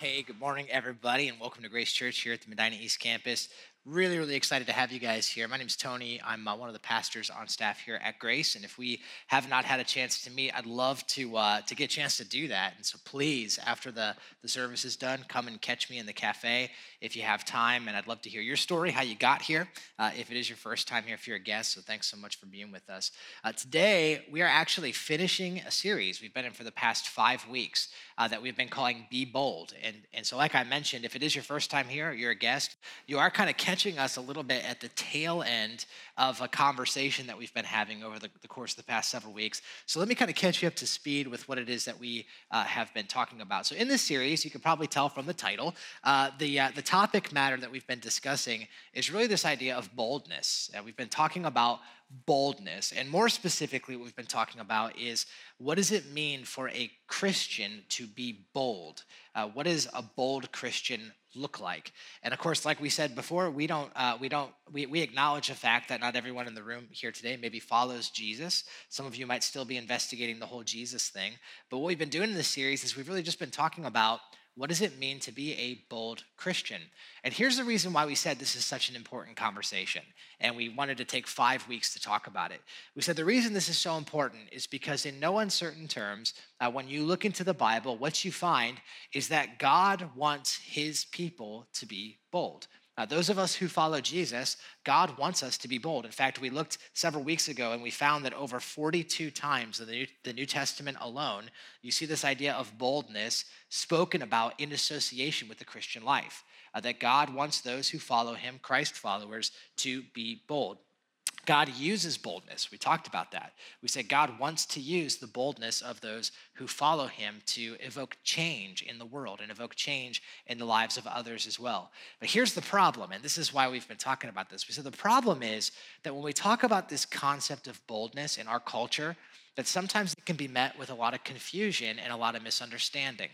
Hey, good morning, everybody, and welcome to Grace Church here at the Medina East Campus. Really, really excited to have you guys here. My name is Tony. I'm uh, one of the pastors on staff here at Grace, and if we have not had a chance to meet, I'd love to uh, to get a chance to do that. And so, please, after the the service is done, come and catch me in the cafe if you have time. And I'd love to hear your story, how you got here, uh, if it is your first time here, if you're a guest. So, thanks so much for being with us. Uh, today, we are actually finishing a series we've been in for the past five weeks uh, that we've been calling "Be Bold." And and so, like I mentioned, if it is your first time here, you're a guest, you are kind of catching us a little bit at the tail end of a conversation that we've been having over the, the course of the past several weeks. So let me kind of catch you up to speed with what it is that we uh, have been talking about. So in this series, you can probably tell from the title, uh, the uh, the topic matter that we've been discussing is really this idea of boldness. we've been talking about boldness. And more specifically, what we've been talking about is what does it mean for a Christian to be bold? Uh, what does a bold Christian look like? And of course, like we said before, we don't, uh, we don't, we, we acknowledge the fact that not everyone in the room here today maybe follows Jesus. Some of you might still be investigating the whole Jesus thing. But what we've been doing in this series is we've really just been talking about what does it mean to be a bold Christian? And here's the reason why we said this is such an important conversation. And we wanted to take five weeks to talk about it. We said the reason this is so important is because, in no uncertain terms, uh, when you look into the Bible, what you find is that God wants his people to be bold. Uh, those of us who follow Jesus, God wants us to be bold. In fact, we looked several weeks ago and we found that over 42 times in the New, the New Testament alone, you see this idea of boldness spoken about in association with the Christian life. Uh, that God wants those who follow him, Christ followers, to be bold. God uses boldness. We talked about that. We said God wants to use the boldness of those who follow him to evoke change in the world and evoke change in the lives of others as well. But here's the problem, and this is why we've been talking about this. We said the problem is that when we talk about this concept of boldness in our culture, that sometimes it can be met with a lot of confusion and a lot of misunderstanding.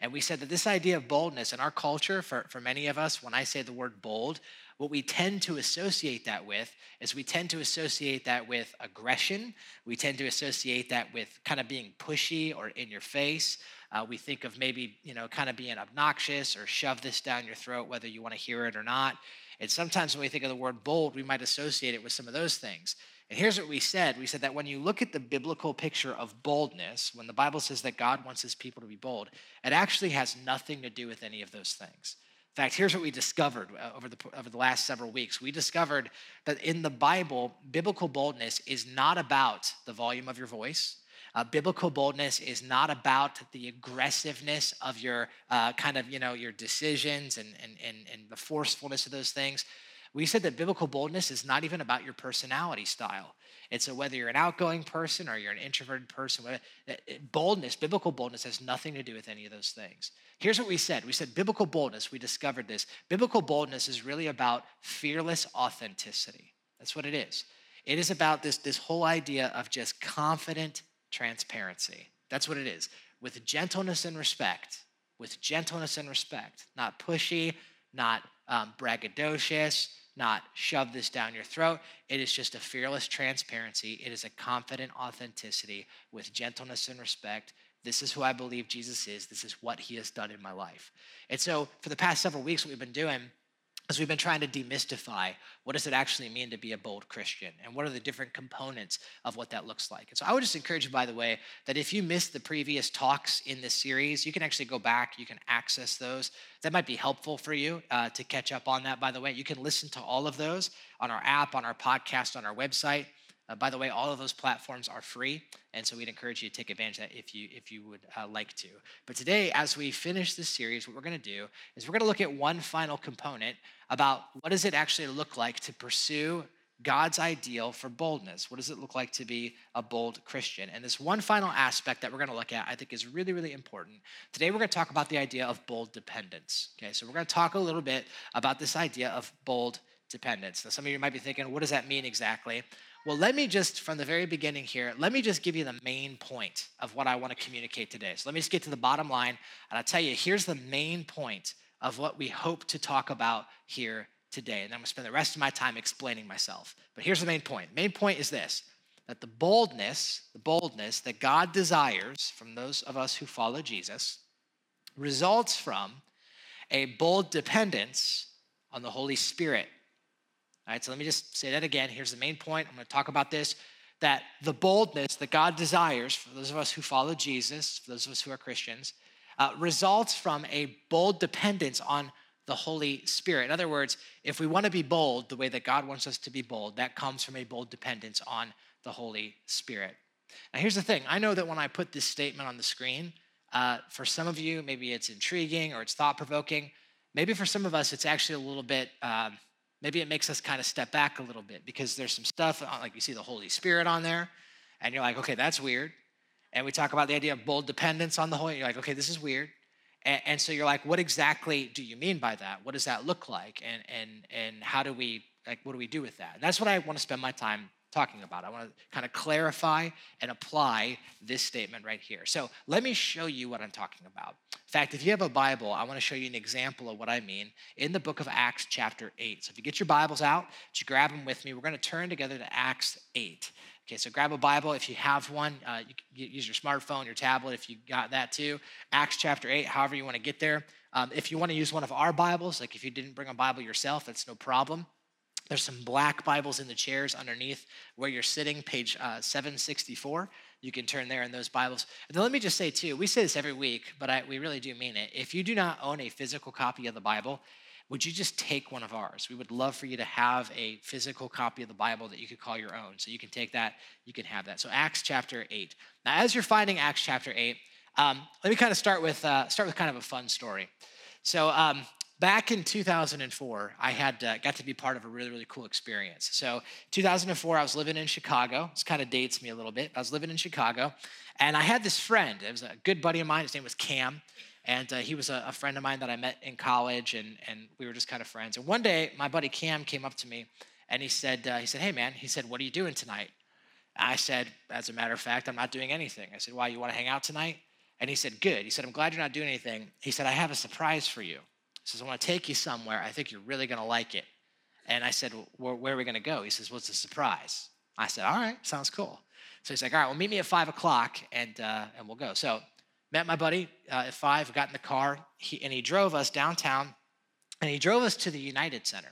And we said that this idea of boldness in our culture, for, for many of us, when I say the word bold, what we tend to associate that with is we tend to associate that with aggression. We tend to associate that with kind of being pushy or in your face. Uh, we think of maybe, you know, kind of being obnoxious or shove this down your throat, whether you want to hear it or not. And sometimes when we think of the word bold, we might associate it with some of those things. And here's what we said we said that when you look at the biblical picture of boldness, when the Bible says that God wants his people to be bold, it actually has nothing to do with any of those things. In fact, here's what we discovered uh, over the, over the last several weeks. We discovered that in the Bible, biblical boldness is not about the volume of your voice. Uh, biblical boldness is not about the aggressiveness of your uh, kind of, you know, your decisions and, and, and, and the forcefulness of those things. We said that biblical boldness is not even about your personality style. And so, whether you're an outgoing person or you're an introverted person, boldness, biblical boldness has nothing to do with any of those things. Here's what we said we said biblical boldness, we discovered this. Biblical boldness is really about fearless authenticity. That's what it is. It is about this, this whole idea of just confident transparency. That's what it is. With gentleness and respect, with gentleness and respect, not pushy, not um, braggadocious, not shove this down your throat. It is just a fearless transparency. It is a confident authenticity with gentleness and respect. This is who I believe Jesus is. This is what he has done in my life. And so, for the past several weeks, what we've been doing as we've been trying to demystify what does it actually mean to be a bold christian? And what are the different components of what that looks like? And so i would just encourage you by the way that if you missed the previous talks in this series you can actually go back you can access those. That might be helpful for you uh, to catch up on that by the way. You can listen to all of those on our app on our podcast on our website. Uh, by the way, all of those platforms are free, and so we'd encourage you to take advantage of that if you if you would uh, like to. But today, as we finish this series, what we're going to do is we're going to look at one final component about what does it actually look like to pursue God's ideal for boldness. What does it look like to be a bold Christian? And this one final aspect that we're going to look at, I think, is really, really important. Today, we're going to talk about the idea of bold dependence. Okay, so we're going to talk a little bit about this idea of bold dependence. Now, some of you might be thinking, what does that mean exactly? Well, let me just, from the very beginning here, let me just give you the main point of what I want to communicate today. So let me just get to the bottom line, and I'll tell you here's the main point of what we hope to talk about here today. And I'm to spend the rest of my time explaining myself. But here's the main point. Main point is this that the boldness, the boldness that God desires from those of us who follow Jesus, results from a bold dependence on the Holy Spirit. All right, so let me just say that again. Here's the main point. I'm going to talk about this that the boldness that God desires for those of us who follow Jesus, for those of us who are Christians, uh, results from a bold dependence on the Holy Spirit. In other words, if we want to be bold the way that God wants us to be bold, that comes from a bold dependence on the Holy Spirit. Now, here's the thing I know that when I put this statement on the screen, uh, for some of you, maybe it's intriguing or it's thought provoking. Maybe for some of us, it's actually a little bit, um, maybe it makes us kind of step back a little bit because there's some stuff, uh, like you see the Holy Spirit on there, and you're like, okay, that's weird. And we talk about the idea of bold dependence on the Holy, you're like, okay, this is weird. And, and so you're like, what exactly do you mean by that? What does that look like? And, and, and how do we, like, what do we do with that? And that's what I want to spend my time talking about. I want to kind of clarify and apply this statement right here. So let me show you what I'm talking about. In fact, if you have a Bible, I want to show you an example of what I mean in the book of Acts, chapter 8. So if you get your Bibles out, you grab them with me. We're going to turn together to Acts 8. Okay, so grab a Bible if you have one. Uh, you use your smartphone, your tablet if you got that too. Acts chapter 8, however you want to get there. Um, if you want to use one of our Bibles, like if you didn't bring a Bible yourself, that's no problem. There's some black Bibles in the chairs underneath where you're sitting, page uh, 764. You can turn there in those Bibles. And then let me just say, too, we say this every week, but I, we really do mean it. If you do not own a physical copy of the Bible, would you just take one of ours? We would love for you to have a physical copy of the Bible that you could call your own. So you can take that, you can have that. So Acts chapter 8. Now, as you're finding Acts chapter 8, um, let me kind of start with, uh, start with kind of a fun story. So um, back in 2004, I had uh, got to be part of a really, really cool experience. So 2004, I was living in Chicago. This kind of dates me a little bit. I was living in Chicago, and I had this friend. It was a good buddy of mine. His name was Cam. And uh, he was a, a, friend of mine that I met in college, and, and we were just kind of friends. And one day, my buddy Cam came up to me, and he said, uh, he said, hey man, he said, what are you doing tonight? I said, as a matter of fact, I'm not doing anything. I said, why, you want to hang out tonight? And he said, good. He said, I'm glad you're not doing anything. He said, I have a surprise for you. He says, I want to take you somewhere. I think you're really going to like it. And I said, where, where are we going to go? He says, well, it's a surprise. I said, all right, sounds cool. So he's like, all right, well, meet me at five o'clock and, uh, and we'll go. So met my buddy uh, at five, got in the car, he, and he drove us downtown, and he drove us to the United Center.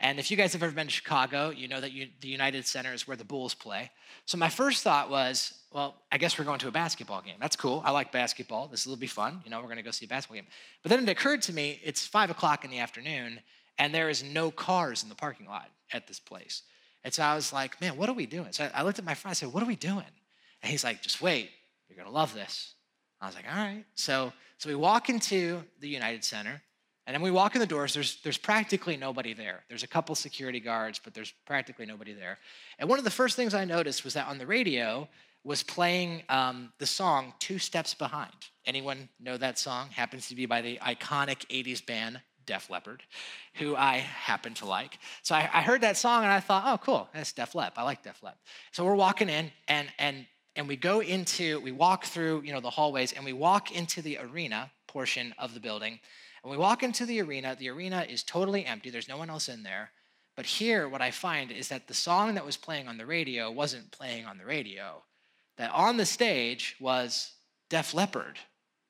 And if you guys have ever been to Chicago, you know that you, the United Center is where the Bulls play. So my first thought was, well, I guess we're going to a basketball game. That's cool. I like basketball. This will be fun. You know, we're going to go see a basketball game. But then it occurred to me, it's five o'clock in the afternoon, and there is no cars in the parking lot at this place. And so I was like, man, what are we doing? So I looked at my friend. I said, what are we doing? And he's like, just wait. You're going to love this. I was like, all right. So, so we walk into the United Center, and then we walk in the doors. There's, there's practically nobody there. There's a couple security guards, but there's practically nobody there. And one of the first things I noticed was that on the radio was playing um, the song Two Steps Behind. Anyone know that song? Happens to be by the iconic 80s band Def Leppard, who I happen to like. So I, I, heard that song and I thought, oh, cool, that's Def Lepp. I like Def Lepp. So we're walking in, and, and and we go into, we walk through, you know, the hallways and we walk into the arena portion of the building. And we walk into the arena, the arena is totally empty, there's no one else in there. But here, what I find is that the song that was playing on the radio wasn't playing on the radio. That on the stage was Def Leppard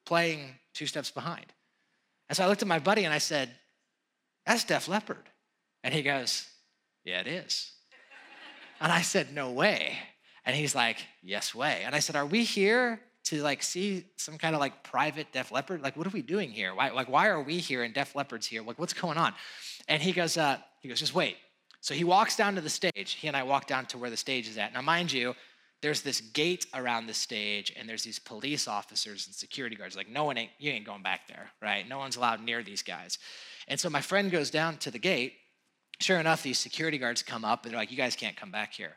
playing two steps behind. And so I looked at my buddy and I said, That's Def Leppard. And he goes, Yeah, it is. and I said, No way. And he's like, yes way. And I said, are we here to like see some kind of like private Def Leppard? Like, what are we doing here? Why, like, why are we here and Def Leppard's here? Like, what's going on? And he goes, uh, he goes, just wait. So he walks down to the stage. He and I walk down to where the stage is at. Now, mind you, there's this gate around the stage, and there's these police officers and security guards. Like, no one ain't, you ain't going back there, right? No one's allowed near these guys. And so my friend goes down to the gate. Sure enough, these security guards come up, and they're like, you guys can't come back here.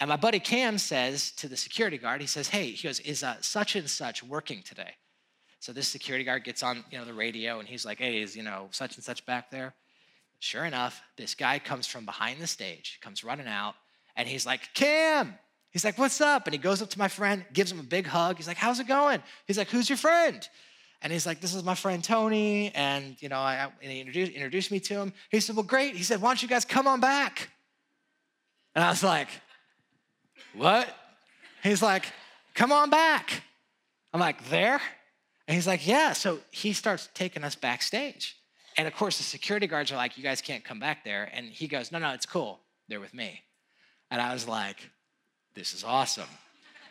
And my buddy Cam says to the security guard, he says, hey, he goes, is uh, such and such working today? So this security guard gets on, you know, the radio and he's like, hey, is, you know, such and such back there? Sure enough, this guy comes from behind the stage, comes running out, and he's like, Cam! He's like, what's up? And he goes up to my friend, gives him a big hug. He's like, how's it going? He's like, who's your friend? And he's like, this is my friend Tony. And, you know, I, and he introduced, introduced me to him. He said, well, great. He said, why don't you guys come on back? And I was like, what? He's like, come on back. I'm like, there? And he's like, Yeah. So he starts taking us backstage. And of course, the security guards are like, You guys can't come back there. And he goes, No, no, it's cool. They're with me. And I was like, This is awesome.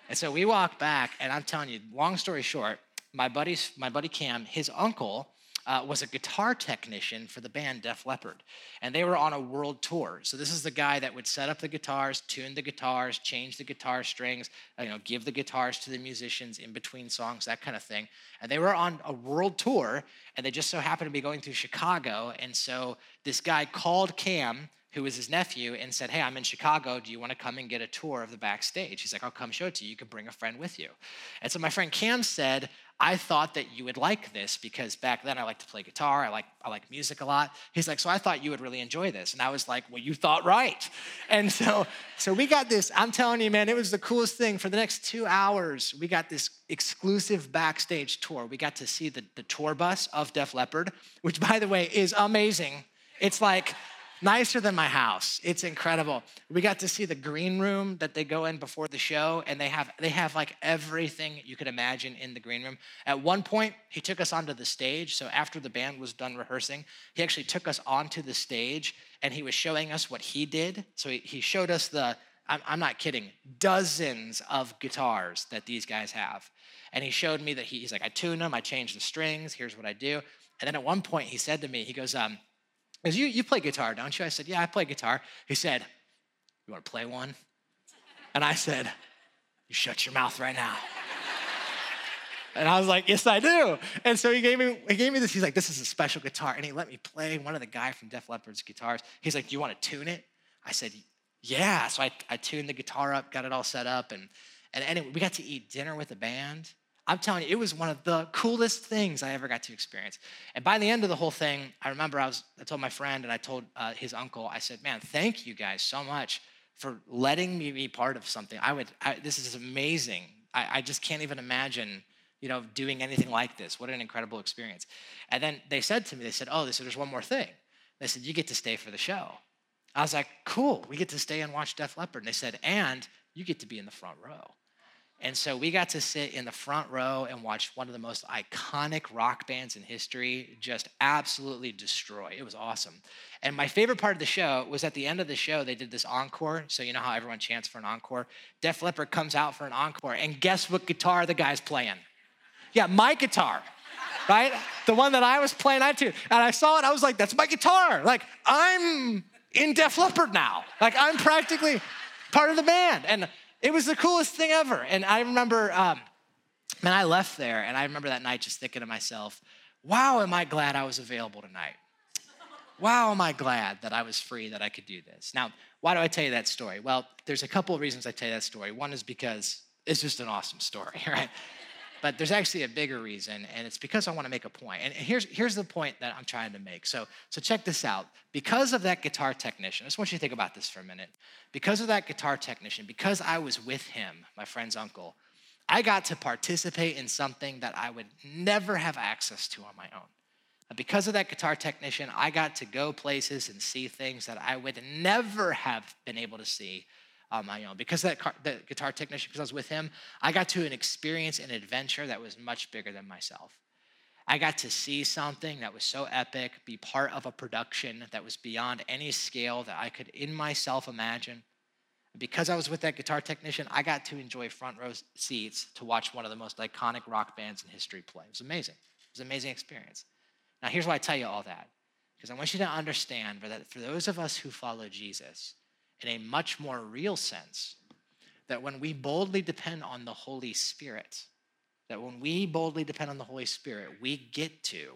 And so we walk back, and I'm telling you, long story short, my buddy's my buddy Cam, his uncle uh, was a guitar technician for the band Def Leppard, and they were on a world tour. So this is the guy that would set up the guitars, tune the guitars, change the guitar strings, uh, you know, give the guitars to the musicians in between songs, that kind of thing. And they were on a world tour, and they just so happened to be going through Chicago. And so this guy called Cam who was his nephew, and said, Hey, I'm in Chicago. Do you want to come and get a tour of the backstage? He's like, I'll come show it to you. You can bring a friend with you. And so my friend Cam said, I thought that you would like this because back then I like to play guitar. I like I like music a lot. He's like, so I thought you would really enjoy this. And I was like, well, you thought right. And so so we got this. I'm telling you, man, it was the coolest thing. For the next two hours, we got this exclusive backstage tour. We got to see the, the tour bus of Def Leppard, which by the way is amazing. It's like nicer than my house. It's incredible. We got to see the green room that they go in before the show, and they have they have like everything you could imagine in the green room. At one point, he took us onto the stage. So after the band was done rehearsing, he actually took us onto the stage and he was showing us what he did. So he, he showed us the I'm, not kidding, dozens of guitars that these guys have. And he showed me that he, he's like, I tune them, I change the strings, here's what I do. And then at one point he said to me, he goes, um, because you, you play guitar, don't you? I said, Yeah, I play guitar. He said, You want to play one? And I said, You shut your mouth right now. And I was like, yes, I do. And so he gave me he gave me this. He's like, this is a special guitar, and he let me play one of the guy from Def Leppard's guitars. He's like, do you want to tune it? I said, yeah. So I, I tuned the guitar up, got it all set up, and and anyway, we got to eat dinner with the band. I'm telling you, it was one of the coolest things I ever got to experience. And by the end of the whole thing, I remember I was I told my friend and I told uh, his uncle. I said, "Man, thank you guys so much for letting me be part of something. I would. I, this is amazing. I, I just can't even imagine." You know, doing anything like this. What an incredible experience. And then they said to me, they said, Oh, they said, there's one more thing. They said, You get to stay for the show. I was like, Cool, we get to stay and watch Def Leppard. And they said, And you get to be in the front row. And so we got to sit in the front row and watch one of the most iconic rock bands in history just absolutely destroy. It was awesome. And my favorite part of the show was at the end of the show, they did this encore. So you know how everyone chants for an encore? Def Leppard comes out for an encore, and guess what guitar the guy's playing? Yeah, my guitar, right? The one that I was playing, I too. And I saw it, I was like, that's my guitar. Like, I'm in Def Leppard now. Like, I'm practically part of the band. And it was the coolest thing ever. And I remember, um, man, I left there and I remember that night just thinking to myself, wow, am I glad I was available tonight? Wow, am I glad that I was free, that I could do this. Now, why do I tell you that story? Well, there's a couple of reasons I tell you that story. One is because it's just an awesome story, right? But there's actually a bigger reason, and it's because I want to make a point. And here's, here's the point that I'm trying to make. So, so check this out. Because of that guitar technician, I just want you to think about this for a minute. Because of that guitar technician, because I was with him, my friend's uncle, I got to participate in something that I would never have access to on my own. Because of that guitar technician, I got to go places and see things that I would never have been able to see on my own. Because that car, the guitar technician, because I was with him, I got to an experience an adventure that was much bigger than myself. I got to see something that was so epic, be part of a production that was beyond any scale that I could in myself imagine. Because I was with that guitar technician, I got to enjoy front row seats to watch one of the most iconic rock bands in history play. It was amazing. It was an amazing experience. Now, here's why I tell you all that. Because I want you to understand that for those of us who follow Jesus, in a much more real sense that when we boldly depend on the Holy Spirit, that when we boldly depend on the Holy Spirit, we get to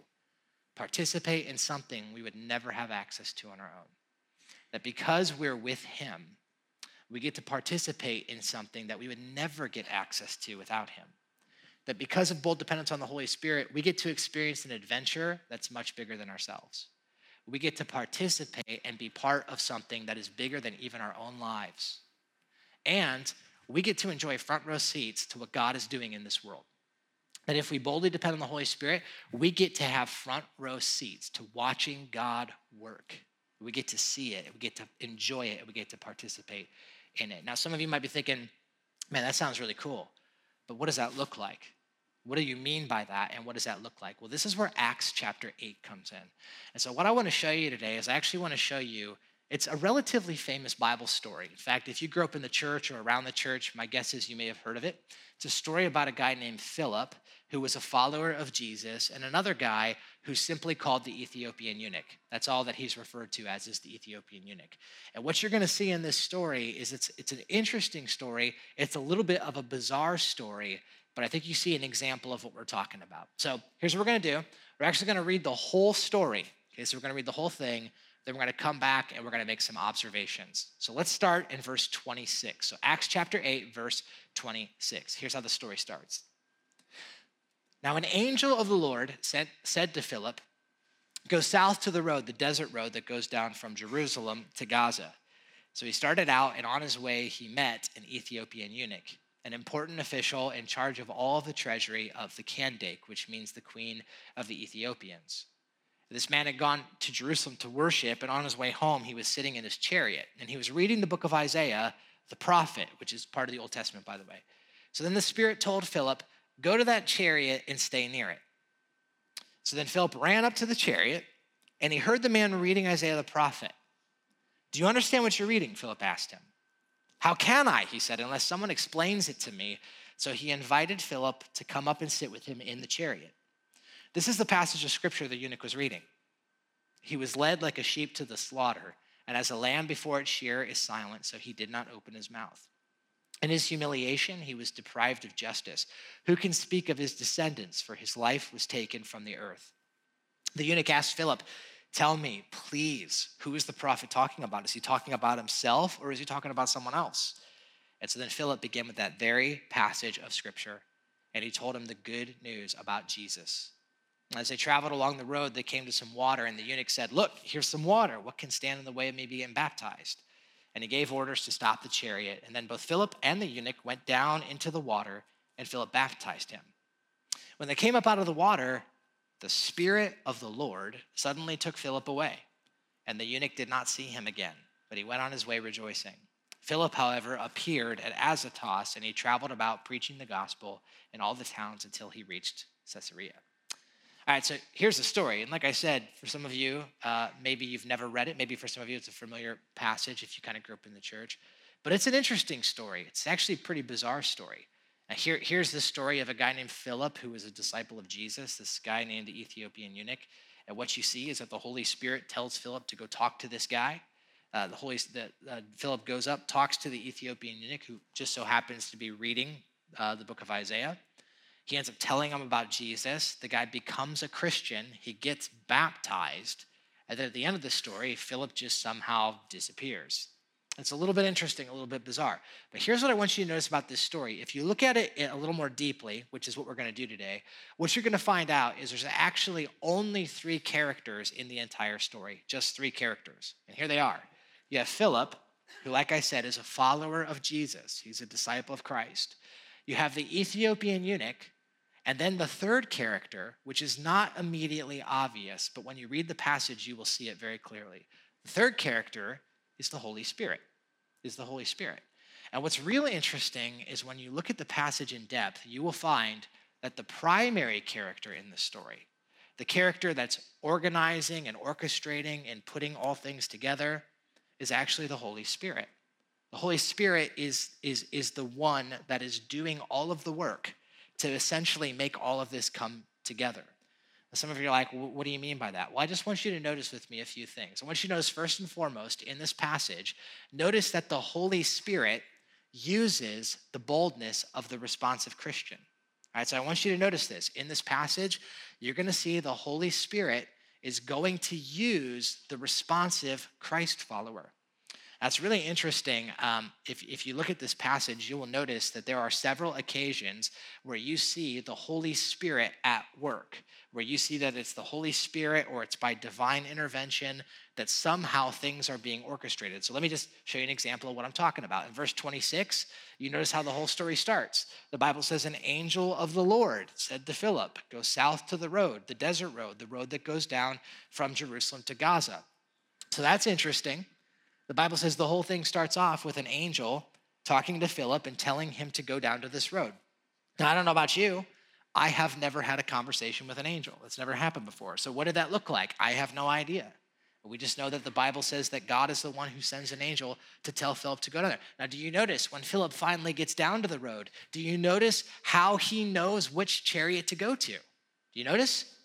participate in something we would never have access to on our own. That because we're with Him, we get to participate in something that we would never get access to without Him. That because of bold dependence on the Holy Spirit, we get to experience an adventure that's much bigger than ourselves we get to participate and be part of something that is bigger than even our own lives. And we get to enjoy front row seats to what God is doing in this world. That if we boldly depend on the Holy Spirit, we get to have front row seats to watching God work. We get to see it, we get to enjoy it, we get to participate in it. Now, some of you might be thinking, man, that sounds really cool, but what does that look like? What do you mean by that? And what does that look like? Well, this is where Acts chapter 8 comes in. And so, what I want to show you today is I actually want to show you it's a relatively famous Bible story. In fact, if you grew up in the church or around the church, my guess is you may have heard of it. It's a story about a guy named Philip who was a follower of Jesus and another guy who's simply called the Ethiopian eunuch. That's all that he's referred to as is the Ethiopian eunuch. And what you're going to see in this story is it's it's an interesting story. It's a little bit of a bizarre story, but I think you see an example of what we're talking about. So, here's what we're going to do. We're actually going to read the whole story. Okay, so we're going to read the whole thing then we're going to come back and we're going to make some observations. So let's start in verse 26. So, Acts chapter 8, verse 26. Here's how the story starts. Now, an angel of the Lord sent, said to Philip, Go south to the road, the desert road that goes down from Jerusalem to Gaza. So he started out, and on his way, he met an Ethiopian eunuch, an important official in charge of all the treasury of the Kandake, which means the queen of the Ethiopians. This man had gone to Jerusalem to worship, and on his way home, he was sitting in his chariot, and he was reading the book of Isaiah, the prophet, which is part of the Old Testament, by the way. So then the Spirit told Philip, Go to that chariot and stay near it. So then Philip ran up to the chariot, and he heard the man reading Isaiah the prophet. Do you understand what you're reading? Philip asked him. How can I? He said, unless someone explains it to me. So he invited Philip to come up and sit with him in the chariot. This is the passage of scripture the eunuch was reading. He was led like a sheep to the slaughter, and as a lamb before its shearer is silent, so he did not open his mouth. In his humiliation, he was deprived of justice. Who can speak of his descendants? For his life was taken from the earth. The eunuch asked Philip, Tell me, please, who is the prophet talking about? Is he talking about himself or is he talking about someone else? And so then Philip began with that very passage of scripture, and he told him the good news about Jesus. As they traveled along the road, they came to some water, and the eunuch said, Look, here's some water. What can stand in the way of me being baptized? And he gave orders to stop the chariot. And then both Philip and the eunuch went down into the water, and Philip baptized him. When they came up out of the water, the Spirit of the Lord suddenly took Philip away, and the eunuch did not see him again, but he went on his way rejoicing. Philip, however, appeared at Azotus, and he traveled about preaching the gospel in all the towns until he reached Caesarea. All right, so here's the story. And like I said, for some of you, uh, maybe you've never read it. Maybe for some of you, it's a familiar passage if you kind of grew up in the church. But it's an interesting story. It's actually a pretty bizarre story. Now, here, here's the story of a guy named Philip who was a disciple of Jesus, this guy named the Ethiopian eunuch. And what you see is that the Holy Spirit tells Philip to go talk to this guy. Uh, the Holy the, uh, Philip goes up, talks to the Ethiopian eunuch, who just so happens to be reading uh, the book of Isaiah. He ends up telling him about Jesus. The guy becomes a Christian. He gets baptized. And then at the end of the story, Philip just somehow disappears. It's a little bit interesting, a little bit bizarre. But here's what I want you to notice about this story. If you look at it a little more deeply, which is what we're going to do today, what you're going to find out is there's actually only three characters in the entire story, just three characters. And here they are. You have Philip, who, like I said, is a follower of Jesus, he's a disciple of Christ. You have the Ethiopian eunuch, and then the third character, which is not immediately obvious, but when you read the passage, you will see it very clearly. The third character is the Holy Spirit, is the Holy Spirit. And what's really interesting is when you look at the passage in depth, you will find that the primary character in the story, the character that's organizing and orchestrating and putting all things together, is actually the Holy Spirit. The Holy Spirit is, is, is the one that is doing all of the work to essentially make all of this come together. some of you are like, what do you mean by that? Well, I just want you to notice with me a few things. I want you to notice, first and foremost, in this passage, notice that the Holy Spirit uses the boldness of the responsive Christian. All right, so I want you to notice this. In this passage, you're going to see the Holy Spirit is going to use the responsive Christ follower. That's really interesting. Um, if, if you look at this passage, you will notice that there are several occasions where you see the Holy Spirit at work, where you see that it's the Holy Spirit or it's by divine intervention that somehow things are being orchestrated. So let me just show you an example of what I'm talking about. In verse 26, you notice how the whole story starts. The Bible says, An angel of the Lord said to Philip, Go south to the road, the desert road, the road that goes down from Jerusalem to Gaza. So that's interesting. The Bible says the whole thing starts off with an angel talking to Philip and telling him to go down to this road. Now, I don't know about you. I have never had a conversation with an angel. It's never happened before. So, what did that look like? I have no idea. We just know that the Bible says that God is the one who sends an angel to tell Philip to go down there. Now, do you notice when Philip finally gets down to the road, do you notice how he knows which chariot to go to? Do you notice?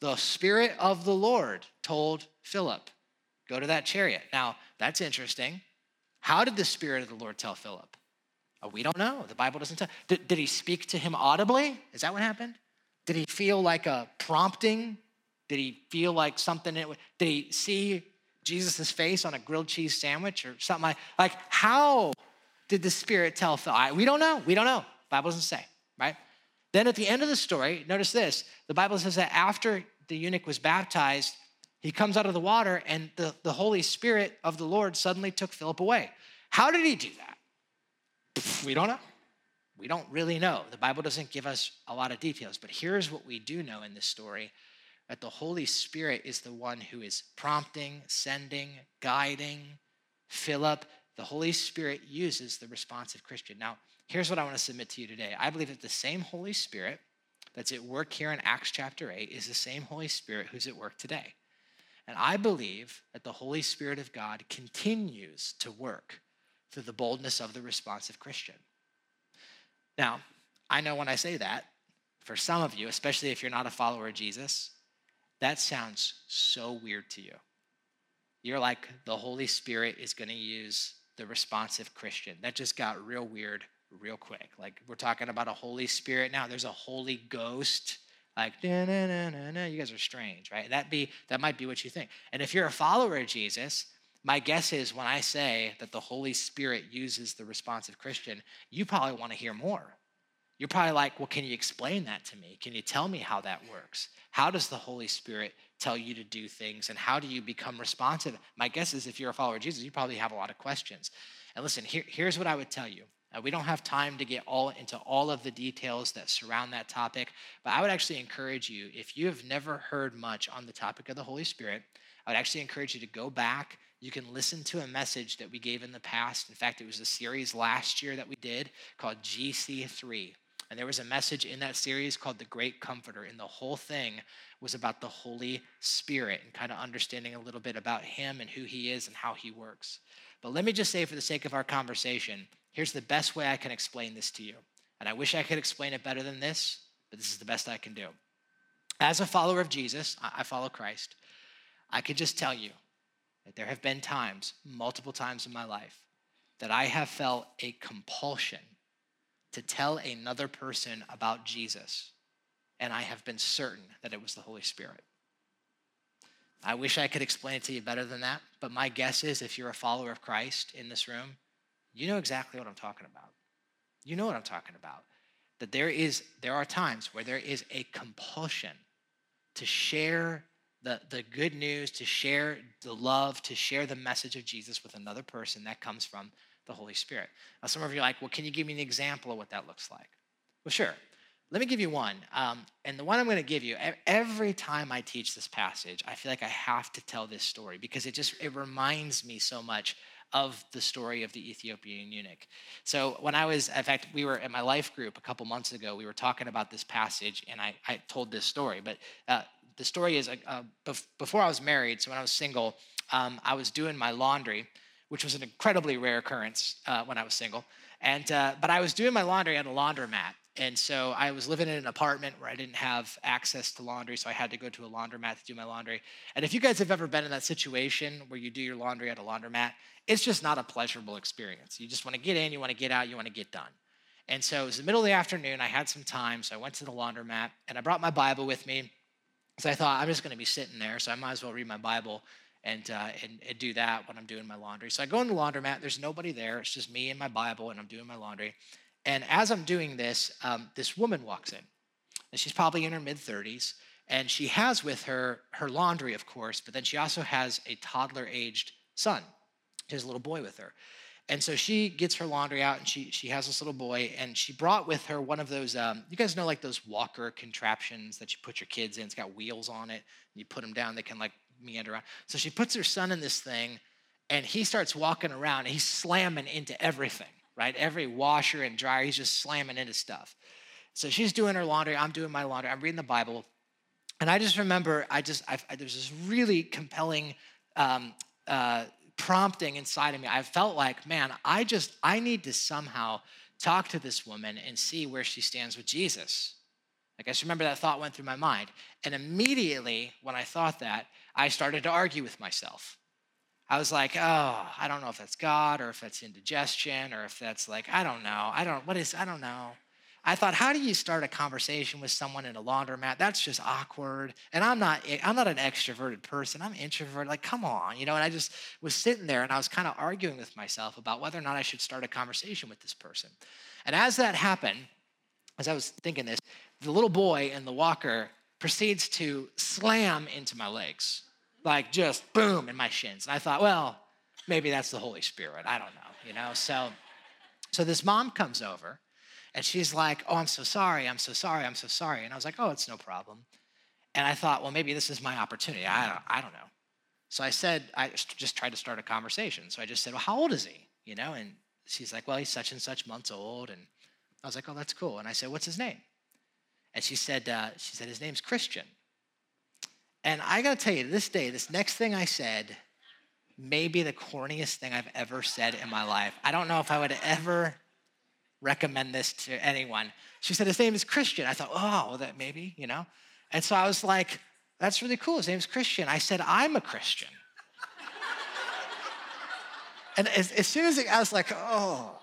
The Spirit of the Lord told Philip, go to that chariot. Now, that's interesting. How did the Spirit of the Lord tell Philip? Oh, we don't know. The Bible doesn't tell. Did, did he speak to him audibly? Is that what happened? Did he feel like a prompting? Did he feel like something? Did he see Jesus' face on a grilled cheese sandwich or something like? Like how did the Spirit tell Philip? We don't know. We don't know. Bible doesn't say, right? Then at the end of the story, notice this: the Bible says that after the eunuch was baptized, he comes out of the water, and the, the Holy Spirit of the Lord suddenly took Philip away. How did he do that? We don't know. We don't really know. The Bible doesn't give us a lot of details, but here's what we do know in this story that the Holy Spirit is the one who is prompting, sending, guiding. Philip, the Holy Spirit uses the responsive Christian. Now, here's what I want to submit to you today. I believe that the same Holy Spirit that's at work here in Acts chapter 8 is the same Holy Spirit who's at work today. And I believe that the Holy Spirit of God continues to work through the boldness of the responsive Christian. Now, I know when I say that, for some of you, especially if you're not a follower of Jesus, that sounds so weird to you. You're like, the Holy Spirit is going to use the responsive Christian. That just got real weird real quick. Like, we're talking about a Holy Spirit now. There's a Holy Ghost like you guys are strange right? That be that might be what you think. And if you're a follower of jesus my guess is when i say that the holy spirit uses the responsive christian you probably want to hear more. You're probably like well can you explain that to me? Can you tell me how that works? How does the holy spirit tell you to do things and how do you become responsive? My guess is if you're a follower of jesus you probably have a lot of questions. And listen here, here's what i would tell you uh, we don't have time to get all into all of the details that surround that topic, but I would actually encourage you, if you have never heard much on the topic of the Holy Spirit, I would actually encourage you to go back. You can listen to a message that we gave in the past. In fact, it was a series last year that we did called GC3. And there was a message in that series called The Great Comforter. And the whole thing was about the Holy Spirit and kind of understanding a little bit about Him and who He is and how He works. But let me just say, for the sake of our conversation, Here's the best way I can explain this to you. And I wish I could explain it better than this, but this is the best I can do. As a follower of Jesus, I follow Christ. I could just tell you that there have been times, multiple times in my life, that I have felt a compulsion to tell another person about Jesus, and I have been certain that it was the Holy Spirit. I wish I could explain it to you better than that, but my guess is if you're a follower of Christ in this room, you know exactly what I'm talking about. You know what I'm talking about. That there is there are times where there is a compulsion to share the, the good news, to share the love, to share the message of Jesus with another person that comes from the Holy Spirit. Now, some of you are like, well, can you give me an example of what that looks like? Well, sure. Let me give you one. Um, and the one I'm going to give you, every time I teach this passage, I feel like I have to tell this story because it just it reminds me so much of the story of the Ethiopian eunuch. So when I was, in fact, we were at my life group a couple months ago, we were talking about this passage, and I, I told this story. But uh, the story is uh, before I was married, so when I was single, um, I was doing my laundry, which was an incredibly rare occurrence uh, when I was single. And uh, but I was doing my laundry at a laundromat, and so I was living in an apartment where I didn't have access to laundry, so I had to go to a laundromat to do my laundry. And if you guys have ever been in that situation where you do your laundry at a laundromat, it's just not a pleasurable experience. You just want to get in, you want to get out, you want to get done. And so it was the middle of the afternoon, I had some time, so I went to the laundromat and I brought my Bible with me. So I thought I'm just going to be sitting there, so I might as well read my Bible and, uh, and, and do that when I'm doing my laundry. So I go in the laundromat, there's nobody there, it's just me and my Bible, and I'm doing my laundry. And as I'm doing this, um, this woman walks in. And she's probably in her mid 30s. And she has with her her laundry, of course, but then she also has a toddler aged son. She has a little boy with her. And so she gets her laundry out and she, she has this little boy and she brought with her one of those, um, you guys know like those walker contraptions that you put your kids in. It's got wheels on it. And you put them down, they can like meander around. So she puts her son in this thing and he starts walking around and he's slamming into everything right? Every washer and dryer, he's just slamming into stuff. So she's doing her laundry, I'm doing my laundry, I'm reading the Bible. And I just remember, I just, I, there's this really compelling um, uh, prompting inside of me. I felt like, man, I just, I need to somehow talk to this woman and see where she stands with Jesus. Like I just remember that thought went through my mind. And immediately when I thought that, I started to argue with myself. I was like, oh, I don't know if that's God or if that's indigestion or if that's like, I don't know. I don't, what is, I don't know. I thought, how do you start a conversation with someone in a laundromat? That's just awkward. And I'm not, I'm not an extroverted person. I'm introverted. Like, come on, you know. And I just was sitting there and I was kind of arguing with myself about whether or not I should start a conversation with this person. And as that happened, as I was thinking this, the little boy in the walker proceeds to slam into my legs, like just boom in my shins. And I thought, well, maybe that's the Holy Spirit. I don't know, you know. So, so this mom comes over and she's like, Oh, I'm so sorry. I'm so sorry. I'm so sorry. And I was like, Oh, it's no problem. And I thought, Well, maybe this is my opportunity. I don't, I don't know. So I said, I just tried to start a conversation. So I just said, Well, how old is he? You know, and she's like, Well, he's such and such months old. And I was like, Oh, that's cool. And I said, What's his name? And she said, uh, She said, His name's Christian. And I got to tell you, this day, this next thing I said, may be the corniest thing I've ever said in my life. I don't know if I would ever recommend this to anyone. She said, His name is Christian. I thought, oh, well, that maybe, you know? And so I was like, That's really cool. His name's Christian. I said, I'm a Christian. and as, as, soon as it, I was like, Oh.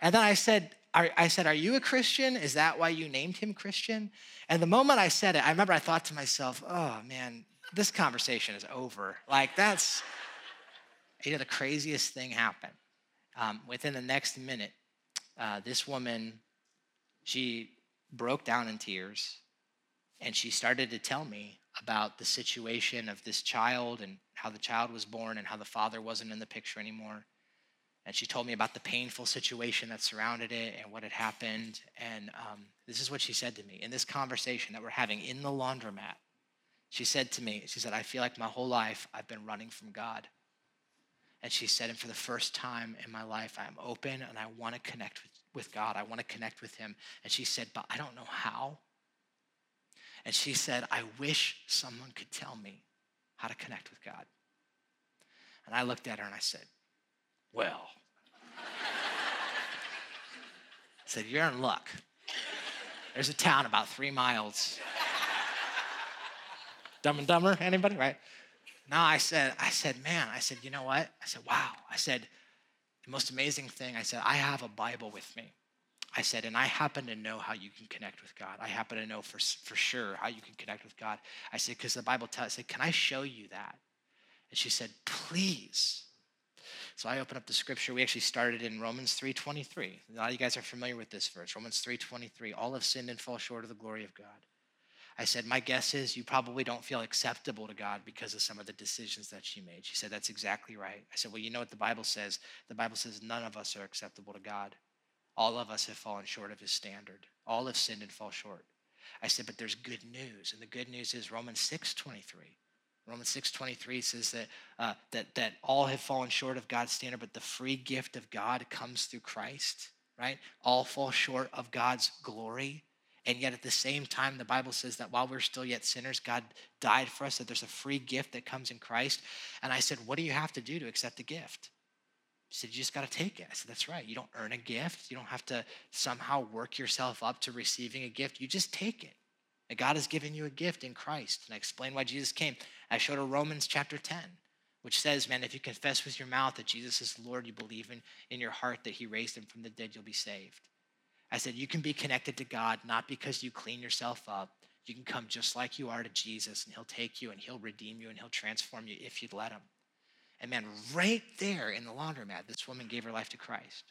And then I said, I said, Are you a Christian? Is that why you named him Christian? And the moment I said it, I remember I thought to myself, Oh, man, this conversation is over. Like, that's, you know, the craziest thing happened. Um, within the next minute, uh, this woman, she broke down in tears and she started to tell me about the situation of this child and how the child was born and how the father wasn't in the picture anymore. And she told me about the painful situation that surrounded it and what had happened. And um, this is what she said to me in this conversation that we're having in the laundromat. She said to me, She said, I feel like my whole life I've been running from God. And she said, and for the first time in my life, I'm open and I want to connect with, with God. I want to connect with Him. And she said, but I don't know how. And she said, I wish someone could tell me how to connect with God. And I looked at her and I said, Well, I said, You're in luck. There's a town about three miles. Dumb and Dumber, anybody, right? No, I said, I said, man, I said, you know what? I said, wow. I said, the most amazing thing, I said, I have a Bible with me. I said, and I happen to know how you can connect with God. I happen to know for, for sure how you can connect with God. I said, because the Bible tells, I said, can I show you that? And she said, please. So I open up the scripture. We actually started in Romans 3.23. A lot of you guys are familiar with this verse. Romans 3.23, all have sinned and fall short of the glory of God. I said, My guess is you probably don't feel acceptable to God because of some of the decisions that she made. She said, That's exactly right. I said, Well, you know what the Bible says? The Bible says none of us are acceptable to God. All of us have fallen short of his standard. All have sinned and fall short. I said, But there's good news. And the good news is Romans 6 23. Romans 6:23 says that, uh, that, that all have fallen short of God's standard, but the free gift of God comes through Christ, right? All fall short of God's glory. And yet at the same time, the Bible says that while we're still yet sinners, God died for us, that there's a free gift that comes in Christ. And I said, What do you have to do to accept the gift? She said, You just got to take it. I said, That's right. You don't earn a gift. You don't have to somehow work yourself up to receiving a gift. You just take it. And God has given you a gift in Christ. And I explained why Jesus came. I showed her Romans chapter 10, which says, Man, if you confess with your mouth that Jesus is Lord, you believe in, in your heart that he raised him from the dead, you'll be saved. I said, you can be connected to God not because you clean yourself up. You can come just like you are to Jesus, and He'll take you and He'll redeem you and He'll transform you if you'd let Him. And man, right there in the laundromat, this woman gave her life to Christ.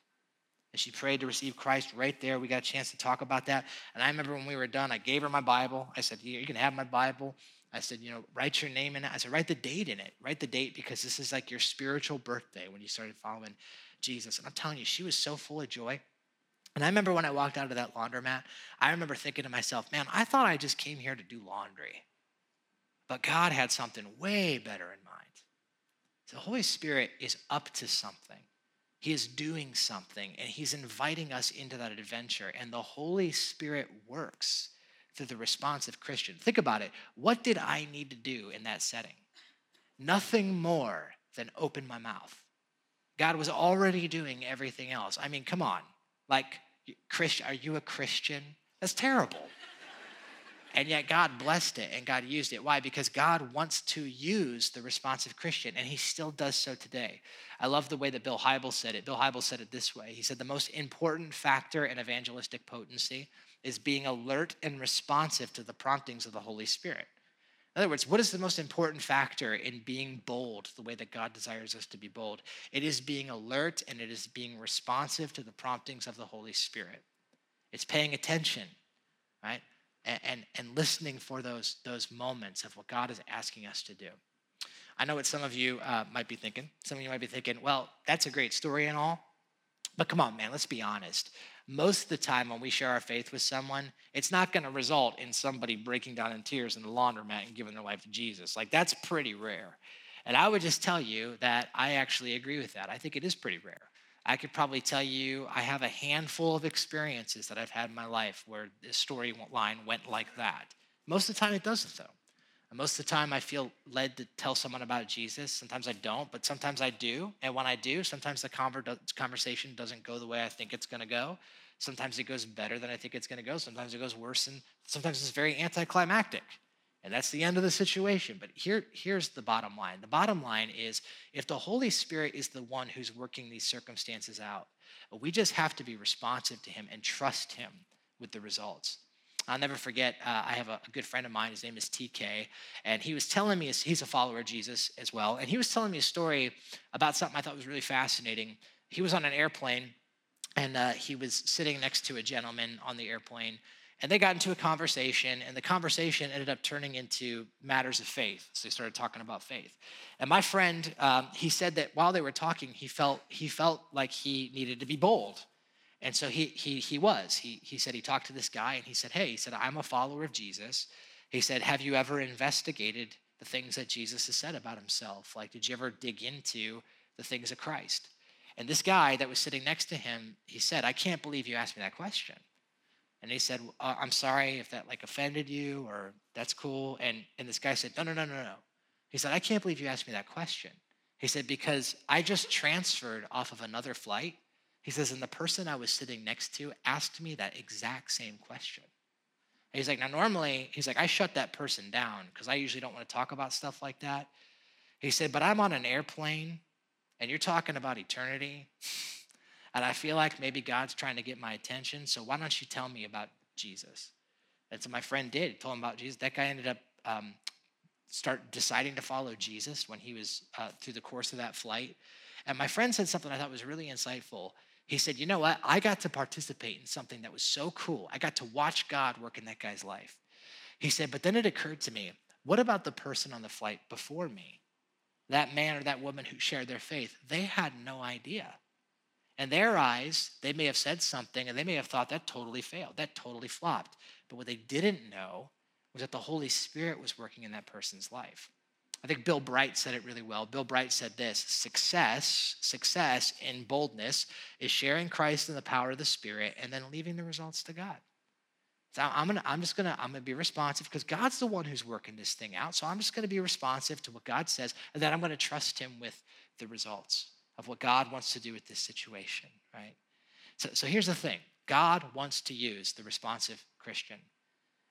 And she prayed to receive Christ right there. We got a chance to talk about that. And I remember when we were done, I gave her my Bible. I said, You can have my Bible. I said, You know, write your name in it. I said, Write the date in it. Write the date because this is like your spiritual birthday when you started following Jesus. And I'm telling you, she was so full of joy. And I remember when I walked out of that laundromat, I remember thinking to myself, man, I thought I just came here to do laundry. But God had something way better in mind. The Holy Spirit is up to something. He is doing something and he's inviting us into that adventure. And the Holy Spirit works through the responsive Christian. Think about it. What did I need to do in that setting? Nothing more than open my mouth. God was already doing everything else. I mean, come on. Like, Christian, are you a Christian? That's terrible. And yet God blessed it and God used it. Why? Because God wants to use the responsive Christian, and He still does so today. I love the way that Bill Hybels said it. Bill Hybels said it this way He said, The most important factor in evangelistic potency is being alert and responsive to the promptings of the Holy Spirit. In other words, what is the most important factor in being bold the way that God desires us to be bold? It is being alert and it is being responsive to the promptings of the Holy Spirit. It's paying attention, right? And, and, and listening for those, those moments of what God is asking us to do. I know what some of you uh, might be thinking. Some of you might be thinking, well, that's a great story and all, but come on, man, let's be honest. Most of the time when we share our faith with someone, it's not going to result in somebody breaking down in tears in the laundromat and giving their life to Jesus. Like, that's pretty rare. And I would just tell you that I actually agree with that. I think it is pretty rare. I could probably tell you I have a handful of experiences that I've had in my life where the storyline went like that. Most of the time, it doesn't, though. And most of the time, I feel led to tell someone about Jesus. Sometimes I don't, but sometimes I do. And when I do, sometimes the conversation doesn't go the way I think it's going to go. Sometimes it goes better than I think it's going to go. Sometimes it goes worse, and sometimes it's very anticlimactic. And that's the end of the situation. But here, here's the bottom line the bottom line is if the Holy Spirit is the one who's working these circumstances out, we just have to be responsive to Him and trust Him with the results. I'll never forget, uh, I have a, good friend of mine, his name is TK, and he was telling me, he's a follower of Jesus as well, and he was telling me a story about something I thought was really fascinating. He was on an airplane, and uh, he was sitting next to a gentleman on the airplane, and they got into a conversation, and the conversation ended up turning into matters of faith. So they started talking about faith. And my friend, um, he said that while they were talking, he felt he felt like he needed to be bold, and so he he he was. He he said he talked to this guy, and he said, "Hey," he said, "I'm a follower of Jesus." He said, "Have you ever investigated the things that Jesus has said about himself? Like, did you ever dig into the things of Christ?" And this guy that was sitting next to him, he said, "I can't believe you asked me that question." And he said, uh, I'm sorry if that like offended you or that's cool. And, and this guy said, no, no, no, no, no. He said, I can't believe you asked me that question. He said, because I just transferred off of another flight. He says, and the person I was sitting next to asked me that exact same question. And he's like, now normally, he's like, I shut that person down because I usually don't want to talk about stuff like that. He said, but I'm on an airplane and you're talking about eternity. And I feel like maybe God's trying to get my attention. So why don't you tell me about Jesus? That's what my friend did. Told him about Jesus. That guy ended up um, start deciding to follow Jesus when he was uh, through the course of that flight. And my friend said something I thought was really insightful. He said, You know what? I got to participate in something that was so cool. I got to watch God work in that guy's life. He said, But then it occurred to me, what about the person on the flight before me? That man or that woman who shared their faith, they had no idea. In their eyes, they may have said something and they may have thought that totally failed, that totally flopped. But what they didn't know was that the Holy Spirit was working in that person's life. I think Bill Bright said it really well. Bill Bright said this success, success in boldness is sharing Christ in the power of the Spirit and then leaving the results to God. So I'm gonna, I'm just gonna, I'm gonna be responsive because God's the one who's working this thing out. So I'm just gonna be responsive to what God says, and then I'm gonna trust Him with the results of what God wants to do with this situation, right? So, so here's the thing God wants to use the responsive Christian.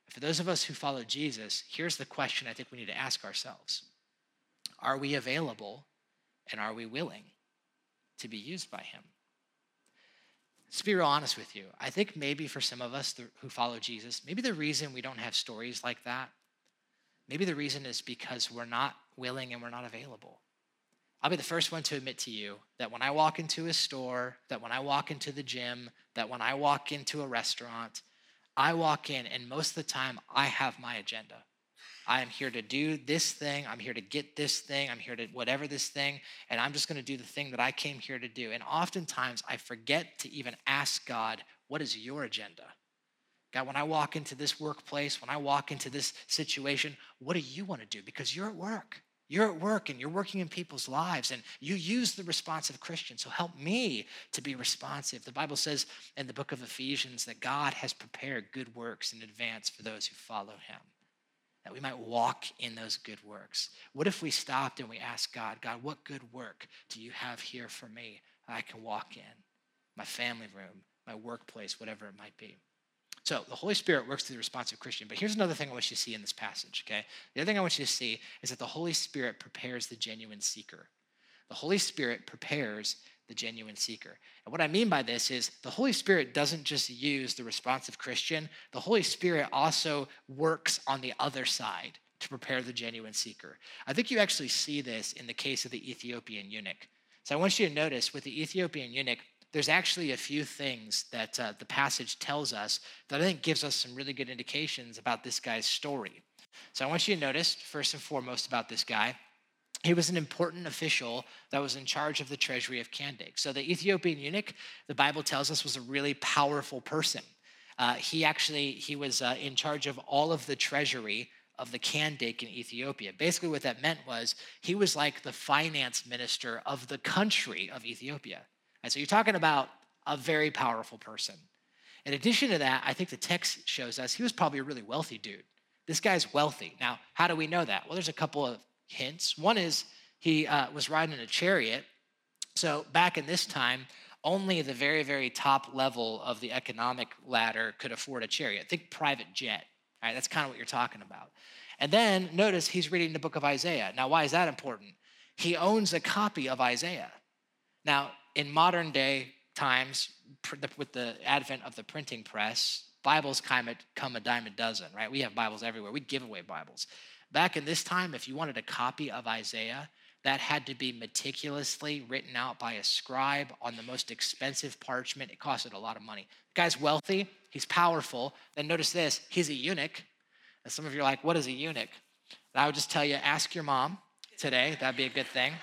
For those of us who follow Jesus, here's the question I think we need to ask ourselves Are we available and are we willing to be used by Him? To be real honest with you, I think maybe for some of us who follow Jesus, maybe the reason we don't have stories like that, maybe the reason is because we're not willing and we're not available. I'll be the first one to admit to you that when I walk into a store, that when I walk into the gym, that when I walk into a restaurant, I walk in and most of the time I have my agenda. I am here to do this thing. I'm here to get this thing. I'm here to whatever this thing. And I'm just going to do the thing that I came here to do. And oftentimes I forget to even ask God, what is your agenda? God, when I walk into this workplace, when I walk into this situation, what do you want to do? Because you're at work. You're at work and you're working in people's lives and you use the responsive Christian. So help me to be responsive. The Bible says in the book of Ephesians that God has prepared good works in advance for those who follow him, that we might walk in those good works. What if we stopped and we asked God, God, what good work do you have here for me I can walk in? My family room, my workplace, whatever it might be. So the Holy Spirit works through the responsive Christian. But here's another thing I want you to see in this passage, okay? The other thing I want you to see is that the Holy Spirit prepares the genuine seeker. The Holy Spirit prepares the genuine seeker. And what I mean by this is the Holy Spirit doesn't just use the responsive Christian, the Holy Spirit also works on the other side to prepare the genuine seeker. I think you actually see this in the case of the Ethiopian eunuch. So I want you to notice with the Ethiopian eunuch, there's actually a few things that uh, the passage tells us that I think gives us some really good indications about this guy's story. So I want you to notice, first and foremost, about this guy. He was an important official that was in charge of the treasury of Kandake. So the Ethiopian eunuch, the Bible tells us, was a really powerful person. Uh, he actually he was uh, in charge of all of the treasury of the Kandake in Ethiopia. Basically, what that meant was he was like the finance minister of the country of Ethiopia. And so you're talking about a very powerful person. In addition to that, I think the text shows us he was probably a really wealthy dude. This guy's wealthy. Now, how do we know that? Well, there's a couple of hints. One is he uh, was riding in a chariot. So back in this time, only the very, very top level of the economic ladder could afford a chariot. Think private jet. Right, that's kind of what you're talking about. And then notice he's reading the book of Isaiah. Now, why is that important? He owns a copy of Isaiah. Now, in modern day times, with the advent of the printing press, Bibles come a dime a dozen, right? We have Bibles everywhere. We give away Bibles. Back in this time, if you wanted a copy of Isaiah, that had to be meticulously written out by a scribe on the most expensive parchment. It costed a lot of money. The guy's wealthy, he's powerful. Then notice this he's a eunuch. And some of you are like, what is a eunuch? And I would just tell you, ask your mom today. That'd be a good thing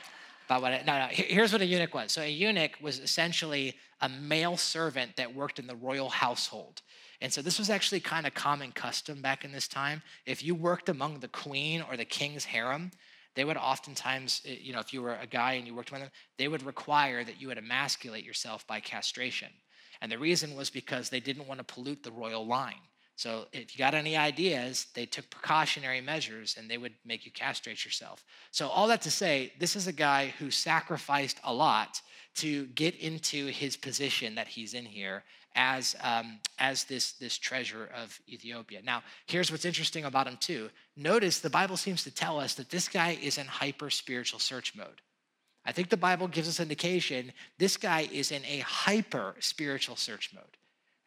about what. No, no. Here's what a eunuch was. So a eunuch was essentially a male servant that worked in the royal household. And so this was actually kind of common custom back in this time. If you worked among the queen or the king's harem, they would oftentimes, eh, you know, if you were a guy and you worked among them, they would require that you would emasculate yourself by castration. And the reason was because they didn't want to pollute the royal line. So if you got any ideas, they took precautionary measures and they would make you castrate yourself. So all that to say, this is a guy who sacrificed a lot to get into his position that he's in here as um, as this this treasure of Ethiopia. Now, here's what's interesting about him too. Notice the Bible seems to tell us that this guy is in hyper spiritual search mode. I think the Bible gives us indication this guy is in a hyper spiritual search mode.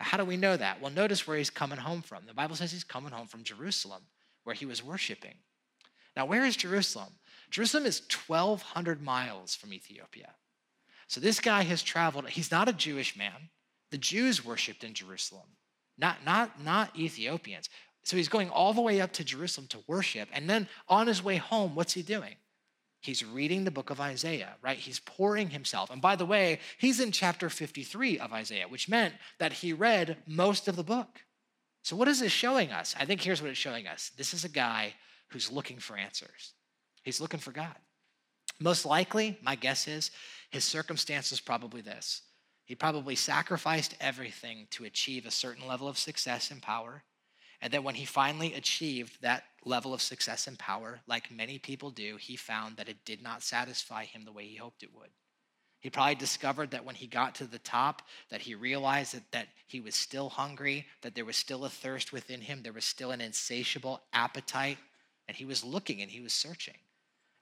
How do we know that? Well, notice where he's coming home from. The Bible says he's coming home from Jerusalem, where he was worshiping. Now, where is Jerusalem? Jerusalem is 1,200 miles from Ethiopia. So this guy has traveled. He's not a Jewish man. The Jews worshiped in Jerusalem, not, not, not Ethiopians. So he's going all the way up to Jerusalem to worship. And then on his way home, what's he doing? He's reading the book of Isaiah, right? He's pouring himself. And by the way, he's in chapter 53 of Isaiah, which meant that he read most of the book. So, what is this showing us? I think here's what it's showing us this is a guy who's looking for answers, he's looking for God. Most likely, my guess is his circumstance is probably this. He probably sacrificed everything to achieve a certain level of success and power. And then when he finally achieved that level of success and power, like many people do, he found that it did not satisfy him the way he hoped it would. He probably discovered that when he got to the top, that he realized that, that he was still hungry, that there was still a thirst within him, there was still an insatiable appetite, and he was looking and he was searching.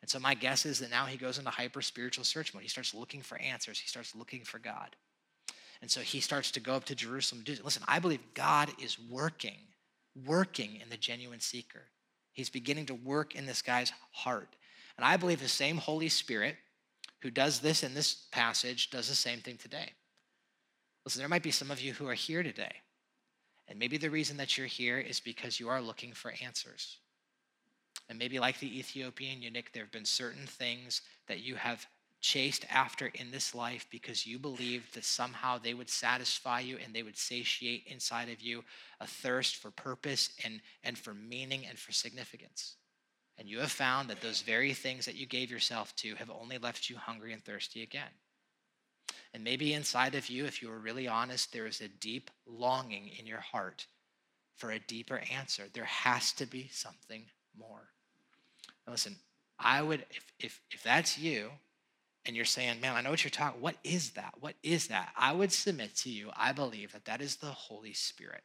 And so my guess is that now he goes into hyper spiritual search mode. He starts looking for answers. He starts looking for God. And so he starts to go up to Jerusalem. Listen, I believe God is working working in the genuine seeker. He's beginning to work in this guy's heart. And I believe the same Holy Spirit who does this in this passage does the same thing today. Listen, there might be some of you who are here today. And maybe the reason that you're here is because you are looking for answers. And maybe, like the Ethiopian eunuch, there have been certain things that you have chased after in this life because you believed that somehow they would satisfy you and they would satiate inside of you a thirst for purpose and, and for meaning and for significance. and you have found that those very things that you gave yourself to have only left you hungry and thirsty again. And maybe inside of you, if you are really honest, there is a deep longing in your heart for a deeper answer. There has to be something more. Now listen, I would, if, if, if that's you, and you're saying, man, I know what you're talking, what is that? What is that? I would submit to you, I believe that that is the Holy Spirit.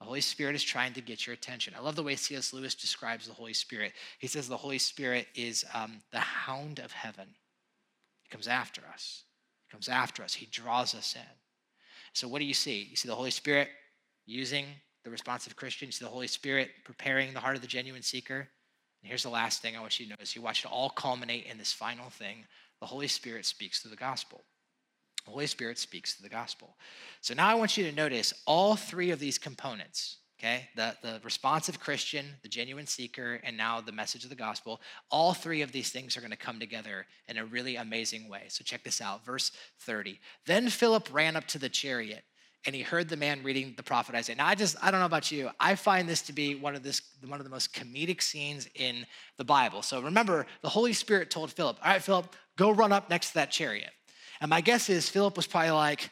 The Holy Spirit is trying to get your attention. I love the way C.S. Lewis describes the Holy Spirit. He says the Holy Spirit is um, the hound of heaven. He comes after us. He comes after us. He draws us in. So, what do you see? You see the Holy Spirit using the responsive Christian. You see the Holy Spirit preparing the heart of the genuine seeker. And here's the last thing I want you to notice. You watch it all culminate in this final thing. The Holy Spirit speaks through the gospel. The Holy Spirit speaks to the gospel. So now I want you to notice all three of these components, okay? The, the responsive Christian, the genuine seeker, and now the message of the gospel. All three of these things are going to come together in a really amazing way. So check this out, verse 30. Then Philip ran up to the chariot and he heard the man reading the prophet Isaiah. Now, I just, I don't know about you, I find this to be one of this, one of the most comedic scenes in the Bible. So remember, the Holy Spirit told Philip, all right, Philip, go run up next to that chariot. And my guess is Philip was probably like,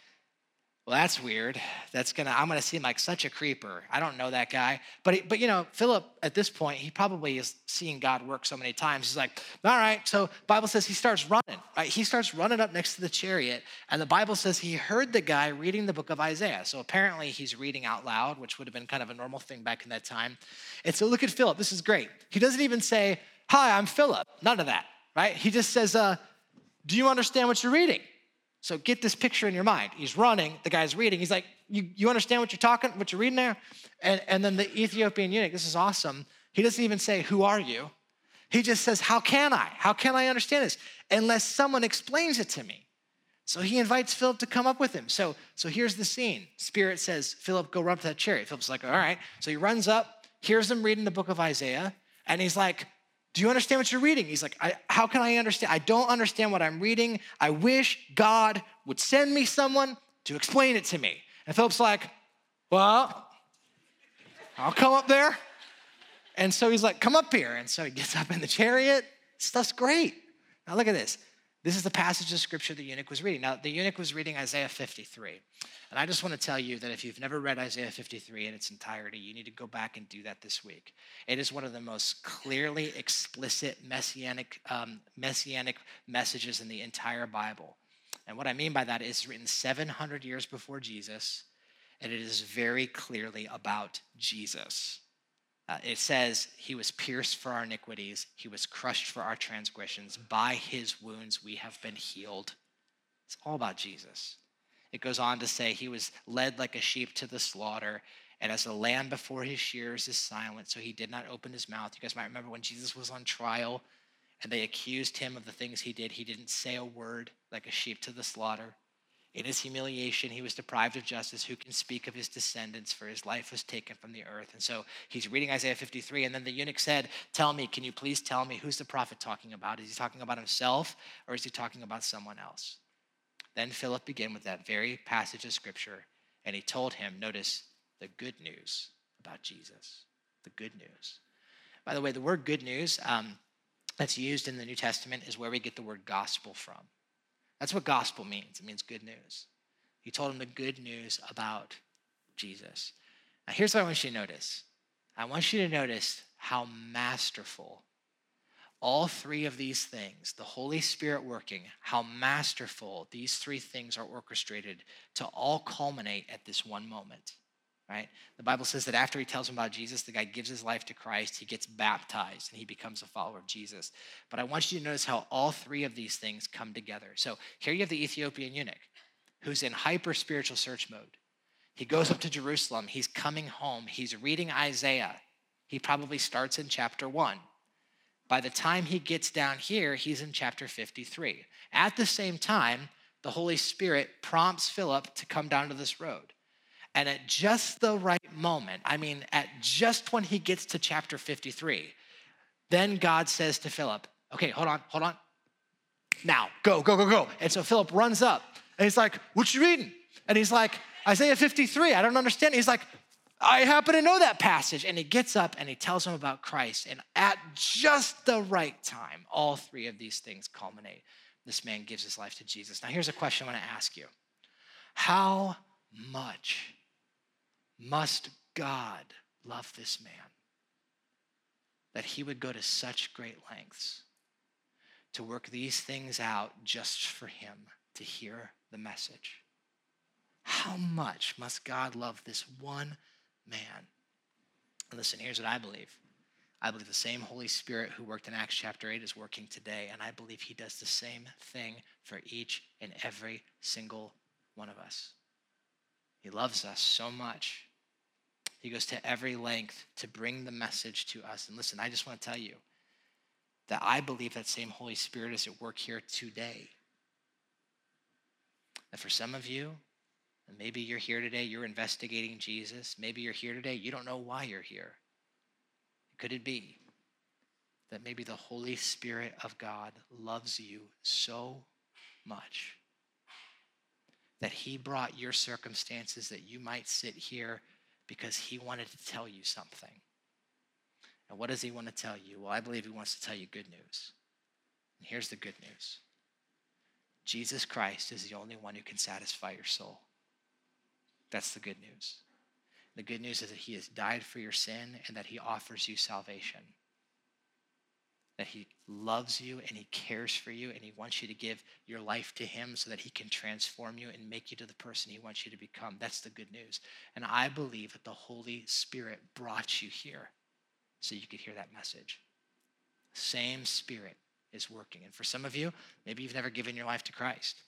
well, that's weird. That's gonna, I'm gonna seem like such a creeper. I don't know that guy. But, he, but you know, Philip at this point, he probably is seeing God work so many times. He's like, all right, so Bible says he starts running, right? He starts running up next to the chariot. And the Bible says he heard the guy reading the book of Isaiah. So apparently he's reading out loud, which would have been kind of a normal thing back in that time. And so look at Philip. This is great. He doesn't even say, hi, I'm Philip. None of that, right? He just says, uh, do you understand what you're reading? So get this picture in your mind. He's running, the guy's reading. He's like, You, you understand what you're talking, what you're reading there? And, and then the Ethiopian eunuch, this is awesome. He doesn't even say, Who are you? He just says, How can I? How can I understand this? Unless someone explains it to me. So he invites Philip to come up with him. So, so here's the scene. Spirit says, Philip, go run up to that chariot. Philip's like, All right. So he runs up, hears him reading the book of Isaiah, and he's like, do you understand what you're reading? He's like, How can I understand? I don't understand what I'm reading. I wish God would send me someone to explain it to me. And Philip's like, Well, I'll come up there. And so he's like, Come up here. And so he gets up in the chariot. Stuff's great. Now look at this. This is the passage of scripture the eunuch was reading. Now, the eunuch was reading Isaiah 53. And I just want to tell you that if you've never read Isaiah 53 in its entirety, you need to go back and do that this week. It is one of the most clearly explicit messianic, um, messianic messages in the entire Bible. And what I mean by that is written 700 years before Jesus, and it is very clearly about Jesus. Uh, it says, He was pierced for our iniquities, He was crushed for our transgressions. By His wounds we have been healed. It's all about Jesus. It goes on to say, He was led like a sheep to the slaughter, and as a lamb before his shears is silent, so he did not open his mouth. You guys might remember when Jesus was on trial and they accused him of the things he did. He didn't say a word like a sheep to the slaughter. In his humiliation, he was deprived of justice. Who can speak of his descendants? For his life was taken from the earth. And so he's reading Isaiah 53. And then the eunuch said, Tell me, can you please tell me who's the prophet talking about? Is he talking about himself or is he talking about someone else? Then Philip began with that very passage of scripture. And he told him, notice the good news about Jesus. The good news. By the way, the word good news um, that's used in the New Testament is where we get the word gospel from. That's what gospel means. It means good news. He told him the good news about Jesus. Now, here's what I want you to notice I want you to notice how masterful all three of these things, the Holy Spirit working, how masterful these three things are orchestrated to all culminate at this one moment right? The Bible says that after he tells him about Jesus, the guy gives his life to Christ, he gets baptized, and he becomes a follower of Jesus. But I want you to notice how all three of these things come together. So here you have the Ethiopian eunuch who's in hyper spiritual search mode. He goes up to Jerusalem, he's coming home, he's reading Isaiah. He probably starts in chapter one. By the time he gets down here, he's in chapter 53. At the same time, the Holy Spirit prompts Philip to come down to this road. And at just the right moment, I mean, at just when he gets to chapter 53, then God says to Philip, okay, hold on, hold on. Now, go, go, go, go. And so Philip runs up and he's like, what you reading? And he's like, Isaiah 53, I don't understand. He's like, I happen to know that passage. And he gets up and he tells him about Christ. And at just the right time, all three of these things culminate. This man gives his life to Jesus. Now, here's a question I want to ask you How much must God love this man that he would go to such great lengths to work these things out just for him to hear the message? How much must God love this one man? listen, here's what I believe. I believe the same Holy Spirit who worked in Acts chapter 8 is working today, and I believe he does the same thing for each and every single one of us. He loves us so much. He goes to every length to bring the message to us. And listen, I just want to tell you that I believe that same Holy Spirit is at work here today. That for some of you, and maybe you're here today, you're investigating Jesus. Maybe you're here today, you don't know why you're here. Could it be that maybe the Holy Spirit of God loves you so much that He brought your circumstances that you might sit here because He wanted to tell you something? And what does He want to tell you? Well, I believe He wants to tell you good news. And here's the good news Jesus Christ is the only one who can satisfy your soul. That's the good news. The good news is that He has died for your sin and that He offers you salvation. That He loves you and He cares for you and He wants you to give your life to Him so that He can transform you and make you to the person He wants you to become. That's the good news. And I believe that the Holy Spirit brought you here so you could hear that message. Same Spirit is working. And for some of you, maybe you've never given your life to Christ.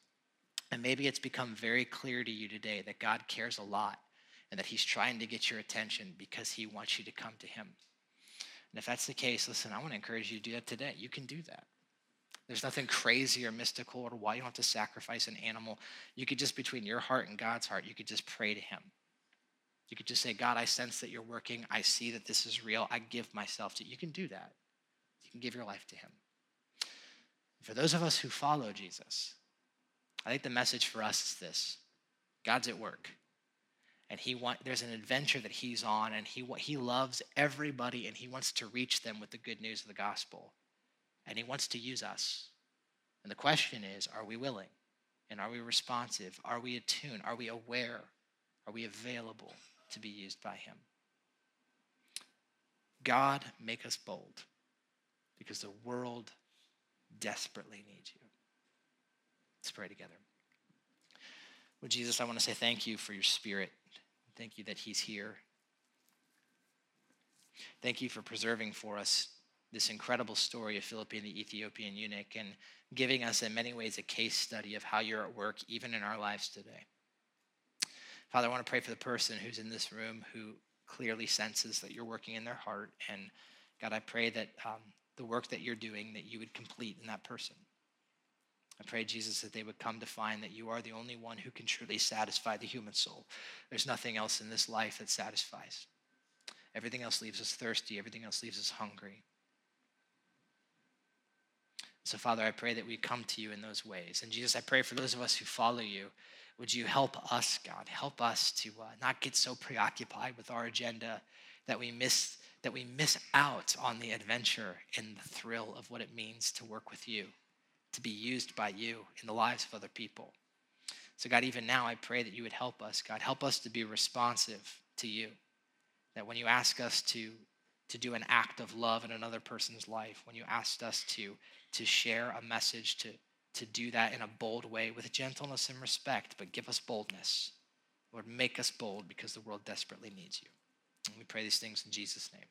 And maybe it's become very clear to you today that God cares a lot and that He's trying to get your attention because He wants you to come to Him. And if that's the case, listen, I want to encourage you to do that today. You can do that. There's nothing crazy or mystical or why you don't have to sacrifice an animal. You could just, between your heart and God's heart, you could just pray to Him. You could just say, God, I sense that you're working. I see that this is real. I give myself to you. You can do that. You can give your life to Him. For those of us who follow Jesus, I think the message for us is this God's at work. And he want, there's an adventure that he's on, and he, he loves everybody, and he wants to reach them with the good news of the gospel. And he wants to use us. And the question is are we willing? And are we responsive? Are we attuned? Are we aware? Are we available to be used by him? God, make us bold because the world desperately needs you. Let's pray together. Well, Jesus, I want to say thank you for your spirit. Thank you that he's here. Thank you for preserving for us this incredible story of Philip and the Ethiopian eunuch and giving us, in many ways, a case study of how you're at work even in our lives today. Father, I want to pray for the person who's in this room who clearly senses that you're working in their heart. And God, I pray that um, the work that you're doing, that you would complete in that person. I pray, Jesus, that they would come to find that you are the only one who can truly satisfy the human soul. There's nothing else in this life that satisfies. Everything else leaves us thirsty, everything else leaves us hungry. So, Father, I pray that we come to you in those ways. And Jesus, I pray for those of us who follow you, would you help us, God? Help us to uh, not get so preoccupied with our agenda that we miss that we miss out on the adventure and the thrill of what it means to work with you to be used by you in the lives of other people. So, God, even now, I pray that you would help us. God, help us to be responsive to you. That when you ask us to, to do an act of love in another person's life, when you asked us to, to share a message, to, to do that in a bold way with gentleness and respect, but give us boldness. Lord, make us bold because the world desperately needs you. And we pray these things in Jesus' name.